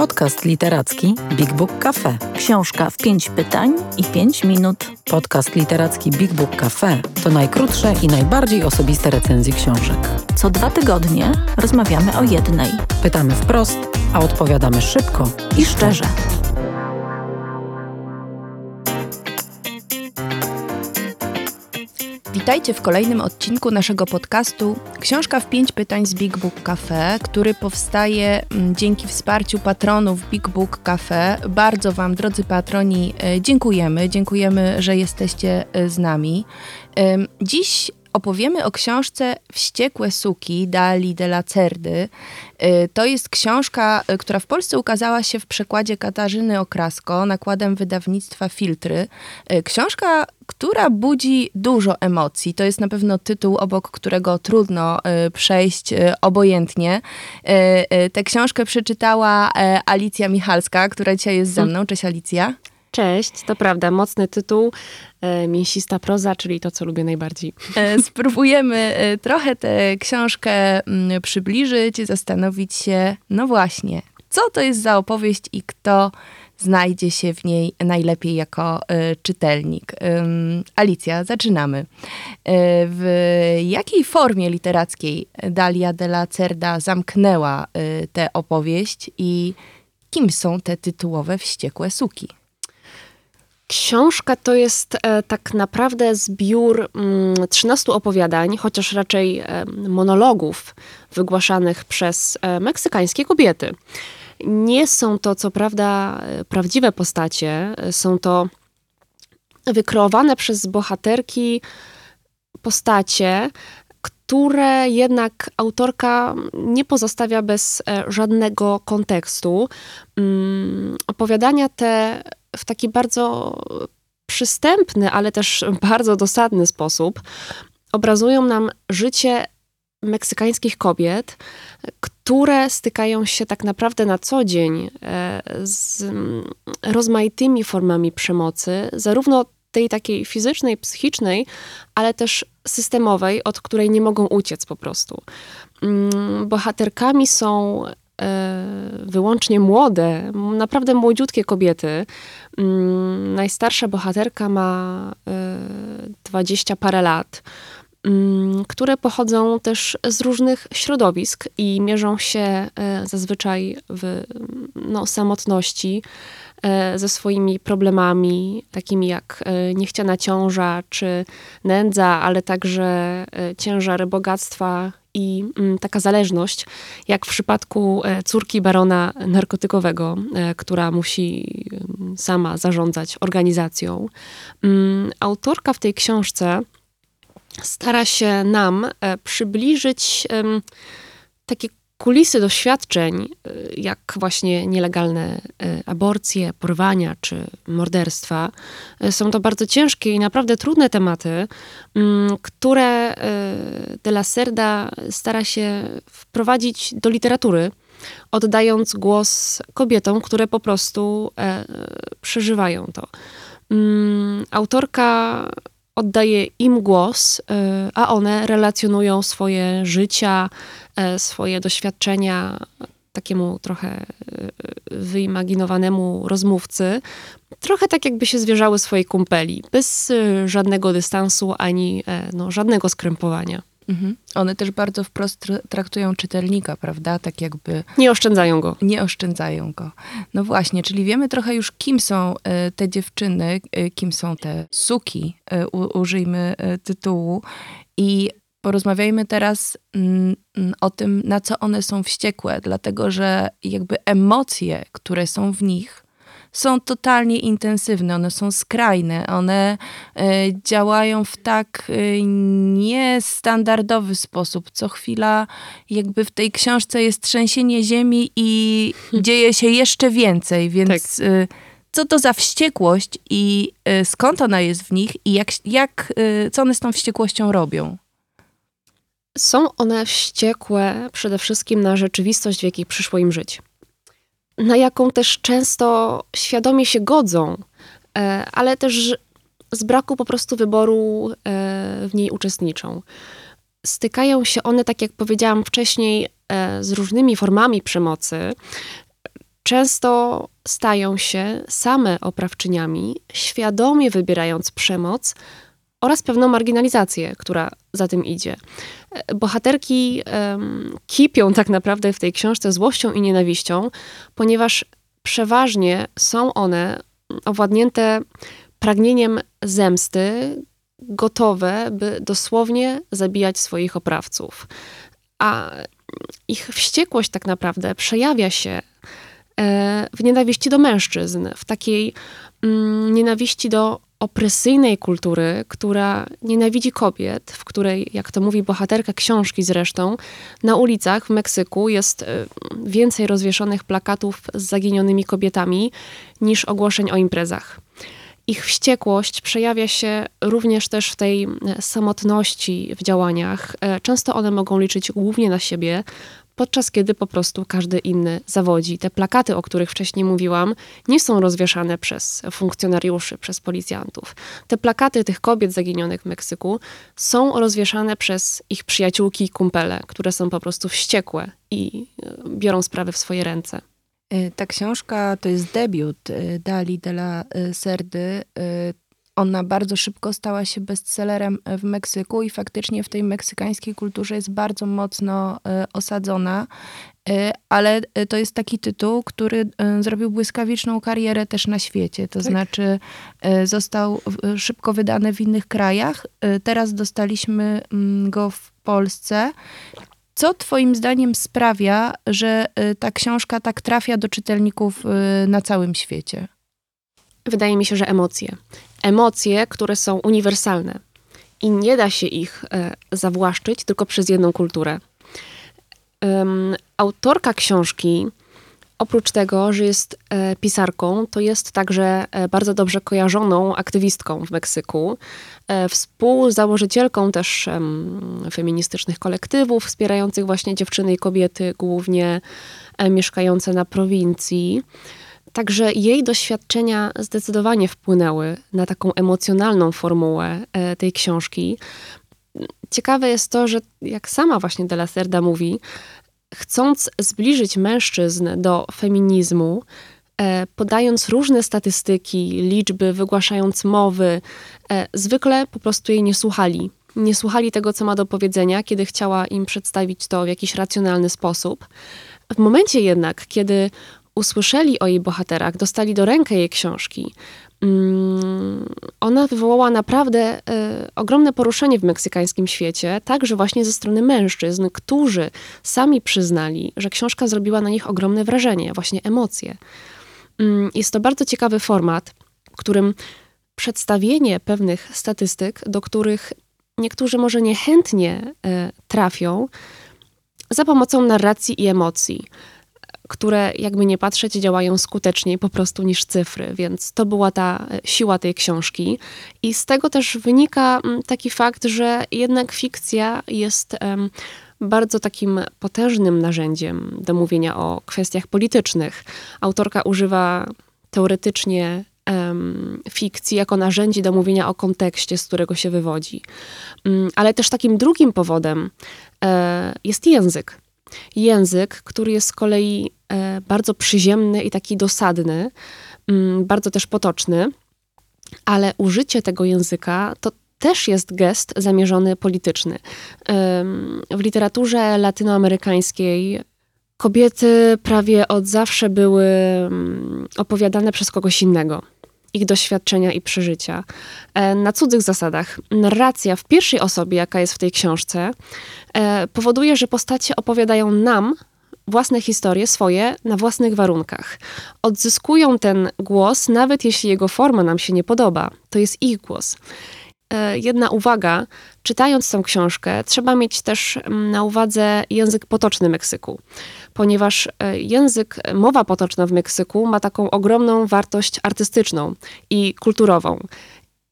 Podcast literacki Big Book Cafe. Książka w pięć pytań i pięć minut. Podcast literacki Big Book Cafe to najkrótsze i najbardziej osobiste recenzje książek. Co dwa tygodnie rozmawiamy o jednej. Pytamy wprost, a odpowiadamy szybko I szczerze. Witajcie w kolejnym odcinku naszego podcastu Książka w pięć pytań z Big Book Cafe, który powstaje mm, dzięki wsparciu patronów Big Book Cafe. Bardzo Wam, drodzy patroni, e, dziękujemy. Dziękujemy, że jesteście e, z nami. Dziś opowiemy o książce Wściekłe suki Dali de la Cerdy. Y, To jest książka, y, która w Polsce ukazała się w przekładzie Katarzyny Okrasko nakładem wydawnictwa Filtry. Y, Książka, która budzi dużo emocji. To jest na pewno tytuł, obok którego trudno przejść obojętnie. Tę książkę przeczytała y, Alicja Michalska, która dzisiaj jest ze mną. Cześć Alicja. Cześć, to prawda, mocny tytuł, e, mięsista proza, czyli to, co lubię najbardziej. E, Spróbujemy e, trochę tę książkę mm, przybliżyć, zastanowić się, no właśnie, co to jest za opowieść i kto znajdzie się w niej najlepiej jako czytelnik. Alicja, zaczynamy. W jakiej formie literackiej Dalia de la Cerda zamknęła tę opowieść i kim są te tytułowe wściekłe suki? Książka to jest e, tak naprawdę zbiór mm, 13 opowiadań, chociaż raczej e, monologów wygłaszanych przez e, meksykańskie kobiety. Nie są to, co prawda, e, prawdziwe postacie, e, są to wykreowane przez bohaterki postacie, które jednak autorka nie pozostawia bez e, żadnego kontekstu. Mm, Opowiadania te w taki bardzo przystępny, ale też bardzo dosadny sposób obrazują nam życie meksykańskich kobiet, które stykają się tak naprawdę na co dzień e, z rozmaitymi formami przemocy, zarówno tej takiej fizycznej, psychicznej, ale też systemowej, od której nie mogą uciec po prostu. Mm, Bohaterkami są wyłącznie młode, naprawdę młodziutkie kobiety. Mm, Najstarsza bohaterka ma e, dwadzieścia parę lat, mm, które pochodzą też z różnych środowisk i mierzą się e, zazwyczaj w no, samotności e, ze swoimi problemami, takimi jak e, niechciana ciąża czy nędza, ale także e, ciężary bogactwa i mm, taka zależność, jak w przypadku e, córki barona narkotykowego, e, która musi mm, sama zarządzać organizacją. Mm, Autorka w tej książce stara się nam e, przybliżyć takie kulisy doświadczeń, e, jak właśnie nielegalne e, aborcje, porwania czy morderstwa. E, Są to bardzo ciężkie i naprawdę trudne tematy, mm, które de la Cerda stara się wprowadzić do literatury, oddając głos kobietom, które po prostu e, przeżywają to. Mm, Autorka oddaje im głos, e, a one relacjonują swoje życia, e, swoje doświadczenia takiemu trochę e, wyimaginowanemu rozmówcy. Trochę tak, jakby się zwierzały swojej kumpeli, bez żadnego dystansu ani e, no, żadnego skrępowania. Mhm. One też bardzo wprost tr- traktują czytelnika, prawda? Tak jakby Nie oszczędzają go. nie oszczędzają go. No właśnie, czyli wiemy trochę już, kim są e, te dziewczyny, e, kim są te suki, e, użyjmy tytułu. I porozmawiajmy teraz mm, o tym, na co one są wściekłe, dlatego że jakby emocje, które są w nich, są totalnie intensywne, one są skrajne, one e, działają w tak e, niestandardowy sposób. Co chwila jakby w tej książce jest trzęsienie ziemi i dzieje się jeszcze więcej, więc e, co to za wściekłość i skąd ona jest w nich i jak, jak, co one z tą wściekłością robią? Są one wściekłe przede wszystkim na rzeczywistość, w jakiej przyszło im żyć. Na jaką też często świadomie się godzą, e, ale też z braku po prostu wyboru e, w niej uczestniczą. Stykają się one, tak jak powiedziałam wcześniej, e, z różnymi formami przemocy. często stają się same oprawczyniami, świadomie wybierając przemoc oraz pewną marginalizację, która za tym idzie. Bohaterki um, kipią tak naprawdę w tej książce złością i nienawiścią, ponieważ przeważnie są one owładnięte pragnieniem zemsty, gotowe, by dosłownie zabijać swoich oprawców. A ich wściekłość tak naprawdę przejawia się e, w nienawiści do mężczyzn, w takiej mm, nienawiści do opresyjnej kultury, która nienawidzi kobiet, w której, jak to mówi bohaterka książki zresztą, na ulicach w Meksyku jest e, więcej rozwieszonych plakatów z zaginionymi kobietami niż ogłoszeń o imprezach. Ich wściekłość przejawia się również też w tej e, samotności w działaniach. E, często one mogą liczyć głównie na siebie, podczas kiedy po prostu każdy inny zawodzi. Te plakaty, o których wcześniej mówiłam, nie są rozwieszane przez funkcjonariuszy, przez policjantów. Te plakaty tych kobiet zaginionych w Meksyku są rozwieszane przez ich przyjaciółki i kumpele, które są po prostu wściekłe i e, biorą sprawy w swoje ręce. E, ta książka to jest debiut e, Dali de la Serdy. Ona bardzo szybko stała się bestsellerem e, w Meksyku i faktycznie w tej meksykańskiej kulturze jest bardzo mocno e, osadzona. E, ale to jest taki tytuł, który zrobił błyskawiczną karierę też na świecie. To tak. znaczy, został szybko wydany w innych krajach. Teraz dostaliśmy mm, go w Polsce. Co Twoim zdaniem sprawia, że ta książka tak trafia do czytelników na całym świecie? Wydaje mi się, że emocje emocje, które są uniwersalne i nie da się ich e, zawłaszczyć tylko przez jedną kulturę. Autorka książki, oprócz tego, że jest e, pisarką, to jest także e, bardzo dobrze kojarzoną aktywistką w Meksyku, współzałożycielką też feministycznych kolektywów wspierających właśnie dziewczyny i kobiety, głównie mieszkające na prowincji. Także jej doświadczenia zdecydowanie wpłynęły na taką emocjonalną formułę e, tej książki. Ciekawe jest to, że jak sama właśnie De La Cerda mówi, chcąc zbliżyć mężczyzn do feminizmu, e, podając różne statystyki, liczby, wygłaszając mowy, e, zwykle po prostu jej nie słuchali. Nie słuchali tego, co ma do powiedzenia, kiedy chciała im przedstawić to w jakiś racjonalny sposób. W momencie jednak, kiedy usłyszeli o jej bohaterach, dostali do ręki jej książki, mm, ona wywołała naprawdę y, ogromne poruszenie w meksykańskim świecie, także właśnie ze strony mężczyzn, którzy sami przyznali, że książka zrobiła na nich ogromne wrażenie, właśnie emocje. Y, jest to bardzo ciekawy format, w którym przedstawienie pewnych statystyk, do których niektórzy może niechętnie y, trafią, za pomocą narracji i emocji które jakby nie patrzeć działają skuteczniej po prostu niż cyfry, więc to była ta e, siła tej książki. I z tego też wynika mm, taki fakt, że jednak fikcja jest bardzo takim potężnym narzędziem do mówienia o kwestiach politycznych. Autorka używa teoretycznie fikcji jako narzędzi do mówienia o kontekście, z którego się wywodzi. Um, ale też takim drugim powodem e, jest język język, który jest z kolei e, bardzo przyziemny i taki dosadny, mm, bardzo też potoczny, ale użycie tego języka to też jest gest zamierzony polityczny. W literaturze latynoamerykańskiej kobiety prawie od zawsze były mm, opowiadane przez kogoś innego ich doświadczenia i przeżycia e, na cudzych zasadach. Narracja w pierwszej osobie, jaka jest w tej książce, e, powoduje, że postacie opowiadają nam własne historie, swoje, na własnych warunkach. Odzyskują ten głos, nawet jeśli jego forma nam się nie podoba. To jest ich głos. E, jedna uwaga, czytając tę książkę, trzeba mieć też mm, na uwadze język potoczny Meksyku, ponieważ e, język, mowa potoczna w Meksyku ma taką ogromną wartość artystyczną i kulturową.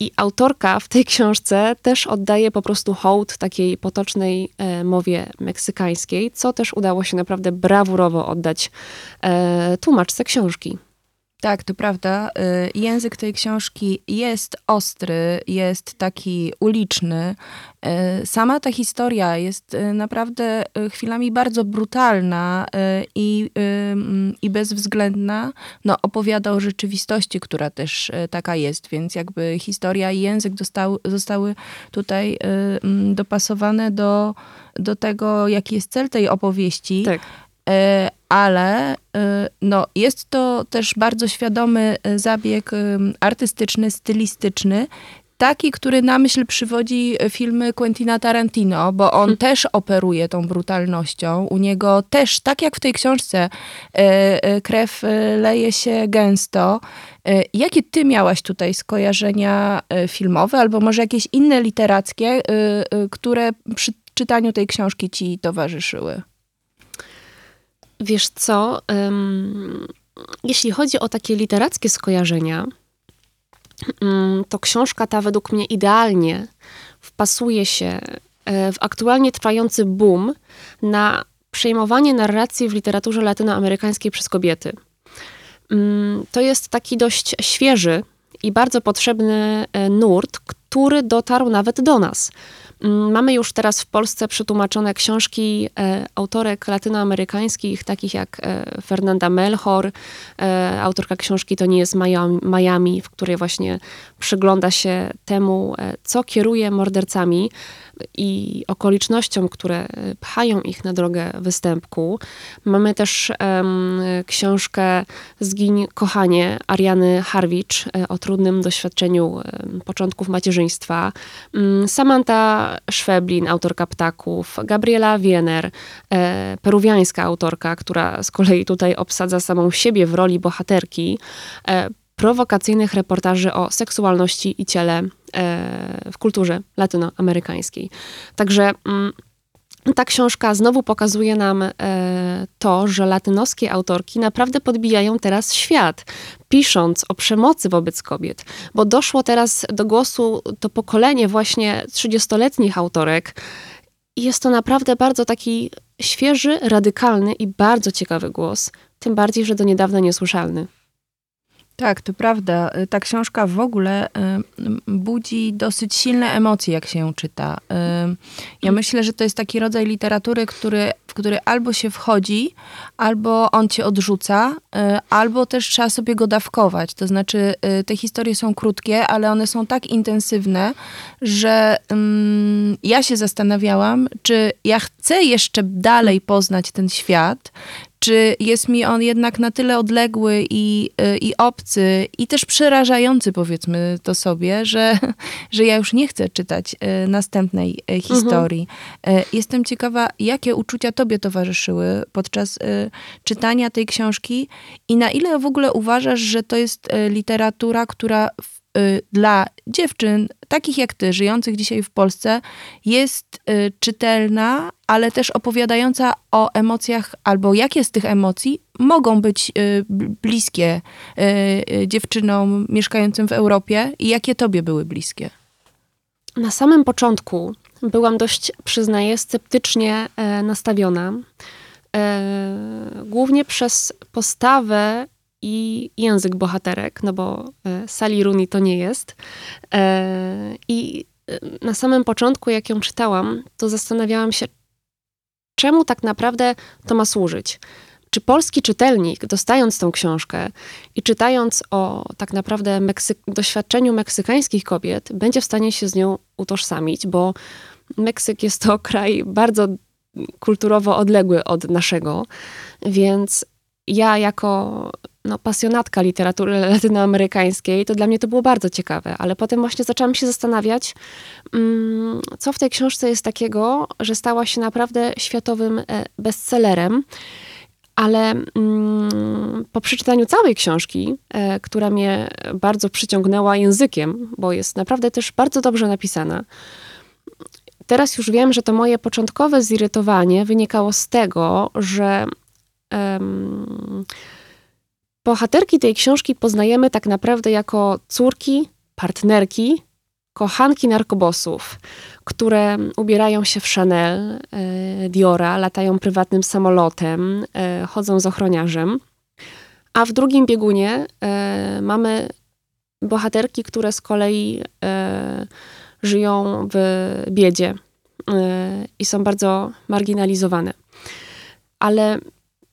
I autorka w tej książce też oddaje po prostu hołd takiej potocznej e, mowie meksykańskiej, co też udało się naprawdę brawurowo oddać tłumaczce książki. Tak, to prawda. Y, język tej książki jest ostry, jest taki uliczny. Y, sama ta historia jest y, naprawdę chwilami bardzo brutalna i, mm, i bezwzględna. No, opowiada o rzeczywistości, która też taka jest, więc jakby historia i język zostały, zostały tutaj mm, dopasowane do, do tego, jaki jest cel tej opowieści. Tak ale y, no, jest to też bardzo świadomy y, zabieg y, artystyczny, stylistyczny, taki, który na myśl przywodzi filmy Quentina Tarantino, bo on hmm. też operuje tą brutalnością. U niego też, tak jak w tej książce, krew leje się gęsto. Jakie ty miałaś tutaj skojarzenia filmowe, albo może jakieś inne literackie, które przy czytaniu tej książki ci towarzyszyły? Wiesz co, jeśli chodzi o takie literackie skojarzenia, mm, to książka ta według mnie idealnie wpasuje się e, w aktualnie trwający boom na przejmowanie narracji w literaturze latynoamerykańskiej przez kobiety. Mm, to jest taki dość świeży i bardzo potrzebny e, nurt, który dotarł nawet do nas. Mm, mamy już teraz w Polsce przetłumaczone książki e, autorek latynoamerykańskich, takich jak e, Fernanda Melchor, e, autorka książki To nie jest Miami, w której właśnie przygląda się temu, co kieruje mordercami i okolicznościom, które pchają ich na drogę występku. Mamy też książkę Zgiń kochanie Ariany Harwicz o trudnym doświadczeniu początków macierzyństwa. Um, Samantha Szweblin, autorka Ptaków. Gabriela Wiener, e, peruwiańska autorka, która z kolei tutaj obsadza samą siebie w roli bohaterki. E, prowokacyjnych reportaży o seksualności i ciele e, w kulturze latynoamerykańskiej. Także mm, ta książka znowu pokazuje nam e, to, że latynoskie autorki naprawdę podbijają teraz świat, pisząc o przemocy wobec kobiet, bo doszło teraz do głosu to pokolenie właśnie 30-letnich autorek. I jest to naprawdę bardzo taki świeży, radykalny i bardzo ciekawy głos, tym bardziej, że do niedawna niesłyszalny. Tak, to prawda. Ta książka w ogóle budzi dosyć silne emocje, jak się ją czyta. Ja mm. myślę, że to jest taki rodzaj literatury, który, w który albo się wchodzi, albo on cię odrzuca, y, albo też trzeba sobie go dawkować. To znaczy, y, te historie są krótkie, ale one są tak intensywne, że ja się zastanawiałam, czy ja chcę jeszcze dalej poznać ten świat, czy jest mi on jednak na tyle odległy i, y, i obcy, i też przerażający, powiedzmy to sobie, że, że ja już nie chcę czytać y, następnej y, historii. Mhm. Jestem ciekawa, jakie uczucia tobie towarzyszyły podczas czytania tej książki i na ile w ogóle uważasz, że to jest literatura, która dla dziewczyn, takich jak ty, żyjących dzisiaj w Polsce, jest czytelna, ale też opowiadająca o emocjach, albo jakie z tych emocji mogą być y, bliskie y, y, dziewczynom mieszkającym w Europie i jakie tobie były bliskie? Na samym początku byłam dość, przyznaję, sceptycznie e, nastawiona. E, głównie przez postawę i język bohaterek, no bo e, Sally Rooney to nie jest. I na samym początku, jak ją czytałam, to zastanawiałam się, czemu tak naprawdę to ma służyć. Czy polski czytelnik, dostając tą książkę i czytając o tak naprawdę Meksy doświadczeniu meksykańskich kobiet, będzie w stanie się z nią utożsamić, bo Meksyk jest to kraj bardzo kulturowo odległy od naszego, więc ja jako no, pasjonatka literatury latynoamerykańskiej, to dla mnie to było bardzo ciekawe, ale potem właśnie zaczęłam się zastanawiać, mm, co w tej książce jest takiego, że stała się naprawdę światowym e, bestsellerem. Ale mm, po przeczytaniu całej książki, e, która mnie bardzo przyciągnęła językiem, bo jest naprawdę też bardzo dobrze napisana, teraz już wiem, że to moje początkowe zirytowanie wynikało z tego, że Bohaterki tej książki poznajemy tak naprawdę jako córki, partnerki, kochanki narkobosów, które ubierają się w Chanel, e, Diora, latają prywatnym samolotem, e, chodzą z ochroniarzem. A w drugim biegunie mamy bohaterki, które z kolei żyją w biedzie i są bardzo marginalizowane. Ale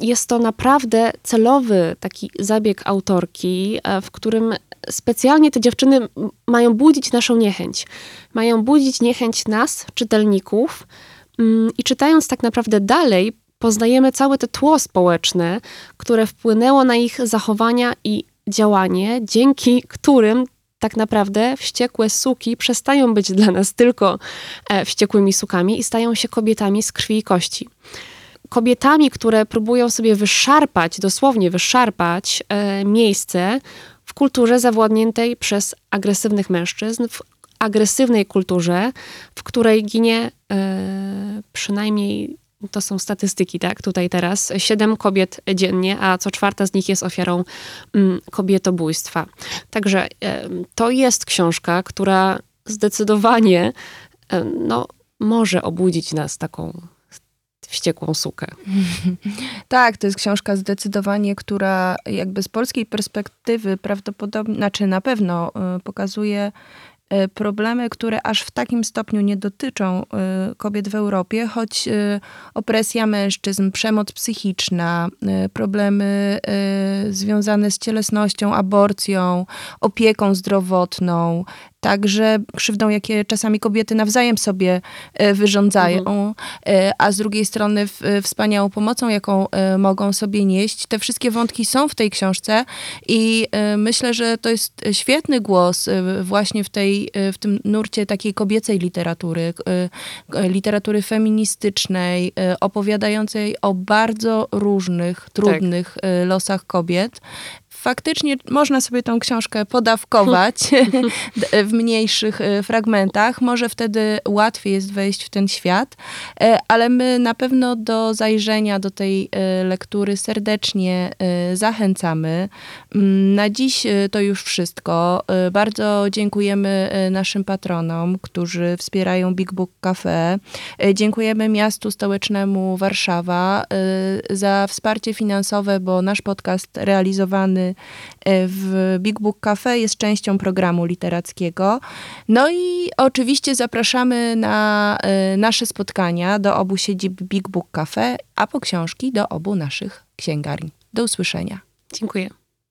jest to naprawdę celowy taki zabieg autorki, e, w którym specjalnie te dziewczyny mają budzić naszą niechęć. Mają budzić niechęć nas, czytelników, mm, i czytając tak naprawdę dalej, poznajemy całe to tło społeczne, które wpłynęło na ich zachowania i działanie, dzięki którym tak naprawdę wściekłe suki przestają być dla nas tylko e, wściekłymi sukami i stają się kobietami z krwi i kości kobietami, które próbują sobie wyszarpać, dosłownie wyszarpać e, miejsce w kulturze zawładniętej przez agresywnych mężczyzn, w agresywnej kulturze, w której ginie e, przynajmniej to są statystyki, tak, tutaj teraz, siedem kobiet dziennie, a co czwarta z nich jest ofiarą mm, kobietobójstwa. Także e, to jest książka, która zdecydowanie e, no, może obudzić nas taką wściekłą sukę. Tak, to jest książka zdecydowanie, która jakby z polskiej perspektywy prawdopodobnie, znaczy na pewno y, pokazuje y, problemy, które aż w takim stopniu nie dotyczą y, kobiet w Europie, choć opresja mężczyzn, przemoc psychiczna, problemy związane z cielesnością, aborcją, opieką zdrowotną, także krzywdą, jakie czasami kobiety nawzajem sobie e, wyrządzają, mhm. E, a z drugiej strony wspaniałą pomocą, jaką e, mogą sobie nieść. Te wszystkie wątki są w tej książce i myślę, że to jest świetny głos właśnie w, tej, w tym nurcie takiej kobiecej literatury, literatury feministycznej, opowiadającej o bardzo różnych, trudnych tak. losach kobiet faktycznie można sobie tą książkę podawkować w mniejszych e, fragmentach. Może wtedy łatwiej jest wejść w ten świat, e, ale my na pewno do zajrzenia do tej e, lektury serdecznie zachęcamy. Mm, na dziś to już wszystko. Bardzo dziękujemy naszym patronom, którzy wspierają Big Book Cafe. Dziękujemy miastu stołecznemu Warszawa za wsparcie finansowe, bo nasz podcast realizowany w Big Book Cafe, jest częścią programu literackiego. No i oczywiście zapraszamy na e, nasze spotkania do obu siedzib Big Book Cafe, a po książki do obu naszych księgarni. Do usłyszenia. Dziękuję.